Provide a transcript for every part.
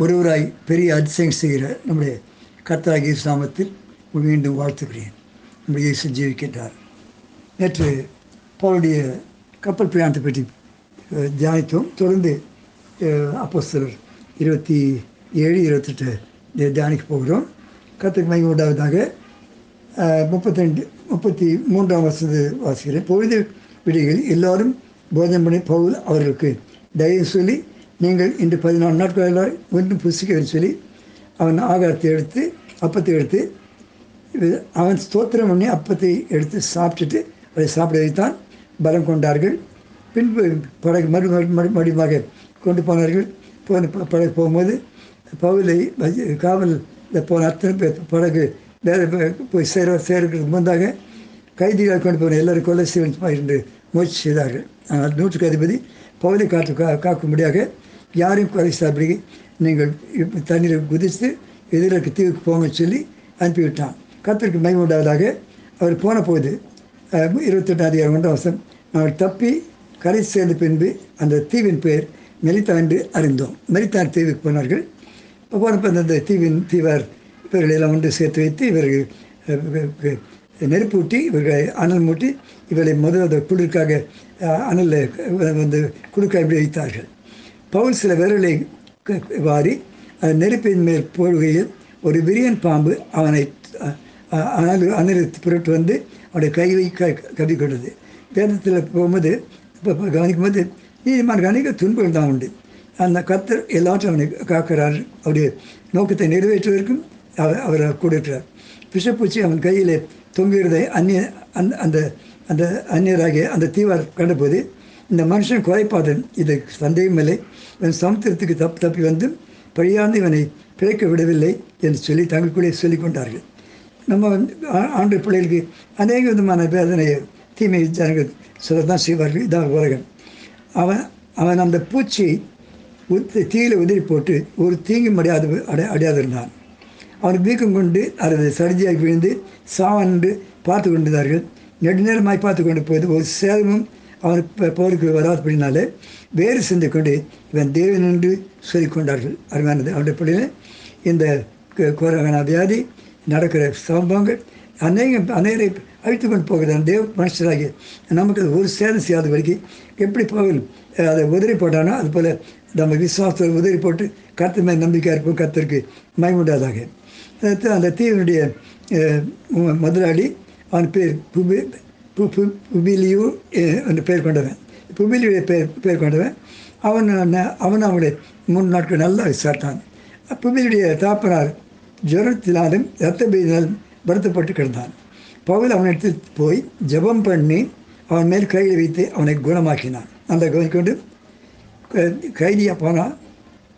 ஒருவராய் பெரிய அதிசயம் செய்கிற நம்முடைய கர்த்தராகிய இயேசு நாமத்தில் மீண்டும் வாழ்த்துக்கிறேன் நம்முடைய இயேசு ஜீவிக்கின்றார் நேற்று பவுளுடைய கப்பல் பிரயாணத்தை பற்றி தியானித்தோம். தொடர்ந்து அப்போஸ்தலர் இருபத்தி ஏழு இருபத்தெட்டு தியானிக்கு தியானிக்க போகிறோம். கத்துக்கு மகிமை உண்டாவதாக முப்பத்தெண்டு முப்பத்தி மூன்றாம் வருஷத்து வாசிக்கிறேன். பொழுது விடிகள் எல்லாரும் போதனை பண்ணி பவுல் அவர்களுக்கு தயவு சொல்லி நீங்கள் இன்று பதினாலு நாட்களாக ஒன்றும் புசிக்கன்னு சொல்லி அவன் ஆகாரத்தை எடுத்து அப்பத்தை எடுத்து அவன் ஸ்தோத்திரம் பண்ணி அப்பத்தை எடுத்து சாப்பிட்டுட்டு அதை சாப்பிட வைத்தான். பலம் கொண்டார்கள். பின்பு படகு மறு மறு மறுபடியுமாக கொண்டு போனார்கள். போன படகு போகும்போது பவுலை காவல் காவலில் போன அத்தனை பேர் படகு வேறு போய் சேர சேர்க்கிறதுக்கு முன்பாக கைதிகளை கொண்டு போன எல்லாரும் கொலை செய்வன் என்று முயற்சி செய்தார்கள். ஆனால் நூற்றுக்கு அதிபதி பவுலை காற்று கா காக்கும்படியாக யாரையும் குறை சாப்பிடி நீங்கள் தண்ணீரை குதித்து எதிர்க்கு தீவுக்கு போங்கன்னு சொல்லி அனுப்பிவிட்டான். கத்திற்கு மகிமை உண்டாவதாக அவர் போன போது இருபத்தெட்டாம் அதிகாரம் ஒன்றாம் வருஷம் நாங்கள் தப்பி கரை சேர்ந்த பின்பு அந்த தீவின் பெயர் மெலித்தா என்று அறிந்தோம். மெலித்தான் தீவுக்கு போனார்கள். போனப்போ அந்த தீவின் தீவார் இவர்களை எல்லாம் ஒன்று சேர்த்து வைத்து இவர்கள் நெருப்பூட்டி நெருப்பு ஊட்டி இவர்களை அனல் மூட்டி இவர்களை முதல் அந்த குளிர்காக அனலில் வந்து குளிர்காய் இப்படி வைத்தார்கள். பவுல் சில விரலை க- வாரி அந்த நெருப்பின் மேல் போடுகையில் ஒரு விரியன் பாம்பு அவனை அஹ், புரட்டு வந்து அவனுடைய கையை க கவி கொண்டது. வேதத்தில் போகும்போது இப்போ கவனிக்கும் போது நீதிமான் அநேக துன்பங்கள் தான் உண்டு. அந்த கத்தர் எல்லாற்றும் அவனை காக்கிறார். அவருடைய நோக்கத்தை நிறைவேற்றுவதற்கும் அவர் அவர் கூட பிஷப்பூச்சி விஷப்பூச்சி அவன் கையில் தொங்குகிறதை அந்நிய அந்த அந்த அந்த அந்நியராகிய அந்த தீவார் கண்டபோது இந்த மனுஷன் கொலைப்பாதன் இது சந்தேகமில்லை இவன் சமுத்திரத்துக்கு தப்பு தப்பி வந்து பழியாந்து இவனை பிழைக்க விடவில்லை என்று சொல்லி தங்களுக்குள்ளே சொல்லிக் கொண்டார்கள். நம்ம வந்து ஆ- ஆண்டு பிள்ளைகளுக்கு அநேக விதமான வேதனையை தீமை ஜனங்கள் சொல்லத்தான் செய்வார்கள். இதான் உலகம். அவன் அவன் அந்த பூச்சியை தீயில உதிரி போட்டு ஒரு தீங்கும் அடையாது அடை அடையாதிருந்தான். அவனுக்கு வீக்கம் கொண்டு அல்லது சர்ஜியாகி விழுந்து சாவன்று பார்த்து கொண்டிருந்தார்கள். நெடுநேரமாய் பார்த்து கொண்டு போது ஒரு சேதமும் அவன் போருக்கு போருக்கு அப்படின்னாலே வேறு சிந்தை கொண்டு இவன் தேவன் என்று சொல்லி கொண்டார்கள் அருமையானது. அவருடைய பிள்ளைகள் இந்த க- வியாதி நடக்கிற சம்பவங்கள் அநேக அநேகரை அழித்து கொண்டு போகிறது. அந்த தேவ மனுஷராகி நமக்கு அது ஒரு சேதம் செய்யாத வரைக்கும் எப்படி போகணும் அதை உதறி போட்டானோ அது போல் நம்ம விசுவாசத்தை உதறி போட்டு கருத்து மேல் நம்பிக்கையாக இருப்போம் கர்த்தருக்கு மயமுண்டாதாக அந்த தீவினுடைய முதலாளி அவன் பேர் புபி பு பு- புபிலியு என்று பெயர் கொண்டவன். புபிலியுடைய பெயர் பெயர் கொண்டவன். அவன் அவன் அவங்களை மூணு நாட்கள் நல்லா விசாரித்தான். புபிலியுடைய தாப்பனார் ஜுரத்தினாலும் இரத்த பீதினாலும் வருத்தப்பட்டு கிடந்தான். பவுல் அவனிடத்தில் போய் ஜெபம் பண்ணி அவன் மேல் கையில் வைத்து அவனை குணமாக்கினான். அந்த கொண்டு கைதியாக போனான்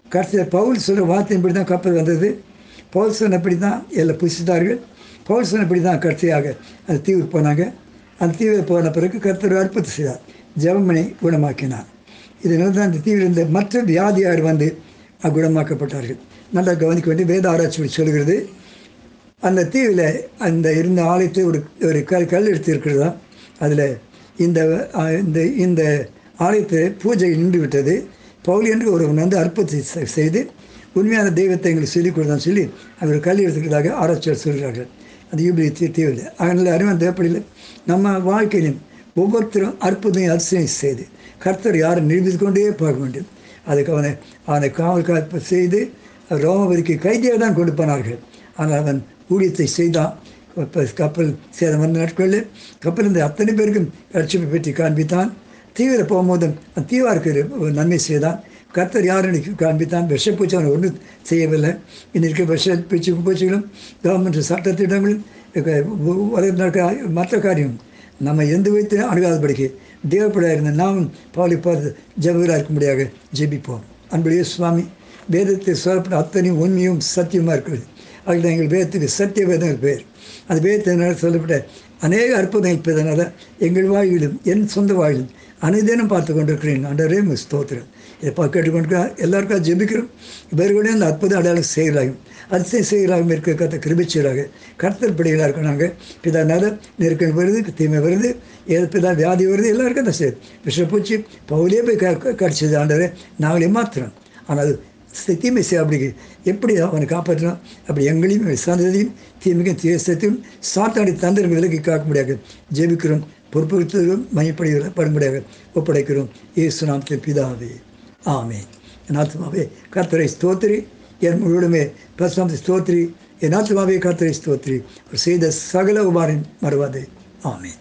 கடைசியில் பவுல் சொல்கிற வார்த்தையின்படி தான் கப்பல் வந்தது. பவுல் சொன்னபடி தான் எல்லாம் புசித்தார்கள். பவுல் சொன்னபடி தான் கடைசியாக அந்த தீவுக்கு போனாங்க. அந்த தீவில் போன பிறகு கருத்தர் அற்புதம் செய்தார். ஜெபமனை குணமாக்கினார். இதனால் தான் அந்த தீவில் இருந்த மற்ற வியாதியார் வந்து குணமாக்கப்பட்டார்கள் நல்லா கவனிக்க வேண்டிய வேத ஆராய்ச்சி சொல்கிறது. அந்த தீவில் அந்த இருந்த ஆலயத்தை ஒரு ஒரு கல் கல் எடுத்து இருக்கிறதா? அதில் இந்த இந்த இந்த ஆலயத்தை பூஜை நின்று விட்டது. பவுல் என்று ஒருவன் வந்து அற்புதத்தை செய்து உண்மையான தெய்வத்தை எங்களுக்கு சொல்லிக் கொடுத்தான்னு சொல்லி அவர் கல் எடுத்துக்கிறதாக ஆராய்ச்சியாளர் சொல்கிறார்கள். அந்த யூபிலி அதனால் அறிவான தேவைப்படையில் நம்ம வாழ்க்கையிலும் ஒவ்வொருத்தரும் அற்புதம் அதிசயம் செய்து கர்த்தர் யாரும் நிரூபித்து கொண்டே பார்க்க வேண்டும். அதுக்கு அவனை அவனை காவல் காப்பு செய்து ரோமபதிக்கு கைதியாக தான் கொடுப்பானார்கள் ஆனால் அவன் ஊழியத்தை செய்தான். இப்போ கப்பல் சேதம் வந்த நாட்களில் கப்பல் இருந்த அத்தனை பேருக்கும் ரட்சிப்பை பற்றி காண்பித்தான். தீவிர போகும்போதும் அந்த தீவாருக்கு ஒரு நன்மை செய்தான். கர்த்தர் யாருன்னு காண்பித்தான். விஷப்பூச்சி அவனை ஒன்றும் செய்யவில்லை. இன்னும் இருக்க விஷ பூச்சி பூச்சிகளும் கவர்மெண்ட் சட்டத்திட்டங்களும் உலக நடக்கிற மற்ற காரியம் நம்ம எந்த விதத்திலும் அணுகாதபடிக்கு தேவப்படாக இருந்த நாமும் பாவலி பார்த்து ஜபகராக இருக்கும்படியாக ஜெபிப்போம். அன்புடைய சுவாமி வேதத்தில் சொல்லப்பட்ட அத்தனையும் உண்மையும் சத்தியமாக இருக்கிறது. அதில் எங்கள் வேதத்துக்கு சத்திய வேதங்கள் பேர். அந்த வேதத்தினால் சொல்லப்பட்ட அநேக அற்புதங்கள் இருப்பதனால எங்கள் வாயிலும் என் சொந்த வாயிலும் அனைதேனும் பார்த்து கொண்டிருக்கிறேன். அன்றரே ஸ்தோத்திரம். இதை கேட்டுக்கொண்டு எல்லாருக்கும் ஜெபிக்கிறோம். இவர்களுடைய அந்த அற்புத அடையாளம் செய்கிறாயும் அதிசயம் செய்கிறாயும் இருக்க கத்த கிருபிச்சீராக. கடத்தல் பிடிகளாக இருக்கோம் நாங்கள் பிதானால நெருக்கம் வருது தீமை வருது ஏது பிதா வியாதி வருது எல்லாருக்கும் தான் சரி விஷப்பூச்சி பவுலியே போய் க க- கடிச்சது ஆண்டவரே நாங்களே மாத்திரம். ஆனால் அது தீமை செய்ய அப்படி எப்படி அவனை காப்பாற்றணும்? அப்படி எங்களையும் சந்ததியும் தீமைக்கும் தேசத்தையும் சாத்தாடி தந்திரம் விலக்கி காக்க முடியாது. ஜெபிக்கிறோம் பொறுப்புறுத்தலும் மையப்படுகிற படும்படியாக ஒப்படைக்கிறோம். ஏசு நாமத்தில் பிதாவே. ஆமே என் ஆத்மாவே கர்த்தரை ஸ்தோத்திரி. என் முழுவதுமே பிரசாந்தி ஸ்தோத்ரி என் ஆத்மாவே கர்த்தரை ஸ்தோத்ரி அவர் செய்த சகல உபாரின் மறுவாதே. ஆமேன்.